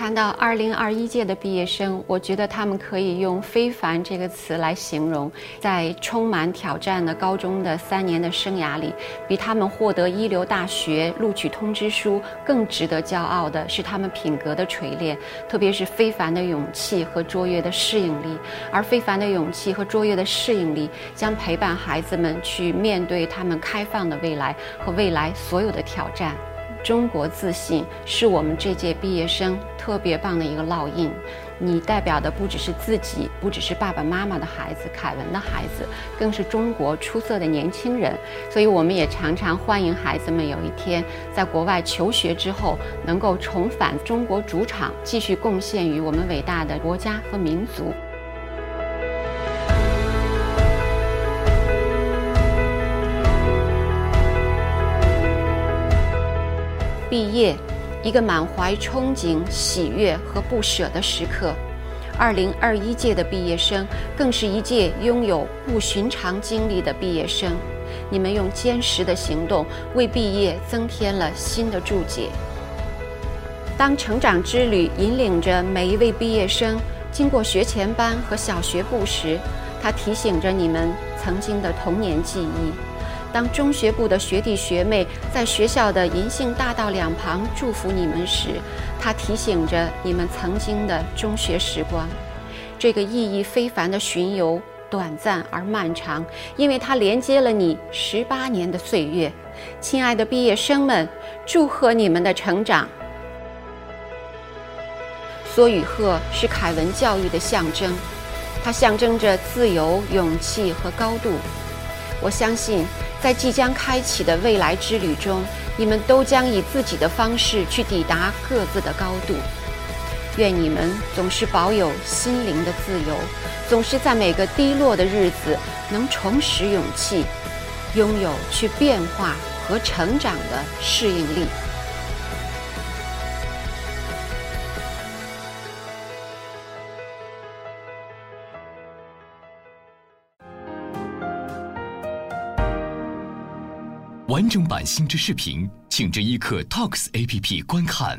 谈到二零二一届的毕业生，我觉得他们可以用“非凡”这个词来形容。在充满挑战的高中的三年的生涯里，比他们获得一流大学录取通知书更值得骄傲的是他们品格的锤炼，特别是非凡的勇气和卓越的适应力。而非凡的勇气和卓越的适应力将陪伴孩子们去面对他们开放的未来和未来所有的挑战。中国自信是我们这届毕业生特别棒的一个烙印。你代表的不只是自己，不只是爸爸妈妈的孩子，凯文的孩子，更是中国出色的年轻人。所以，我们也常常欢迎孩子们有一天在国外求学之后，能够重返中国主场，继续贡献于我们伟大的国家和民族。毕业，一个满怀憧憬、喜悦和不舍的时刻。二零二一届的毕业生，更是一届拥有不寻常经历的毕业生。你们用坚实的行动，为毕业增添了新的注解。当成长之旅引领着每一位毕业生经过学前班和小学部时，它提醒着你们曾经的童年记忆。当中学部的学弟学妹在学校的银杏大道两旁祝福你们时，他提醒着你们曾经的中学时光。这个意义非凡的巡游短暂而漫长，因为它连接了你十八年的岁月。亲爱的毕业生们，祝贺你们的成长。梭与鹤是凯文教育的象征，它象征着自由、勇气和高度。我相信。在即将开启的未来之旅中，你们都将以自己的方式去抵达各自的高度。愿你们总是保有心灵的自由，总是在每个低落的日子能重拾勇气，拥有去变化和成长的适应力。完整版新知视频，请至一刻 Talks APP 观看。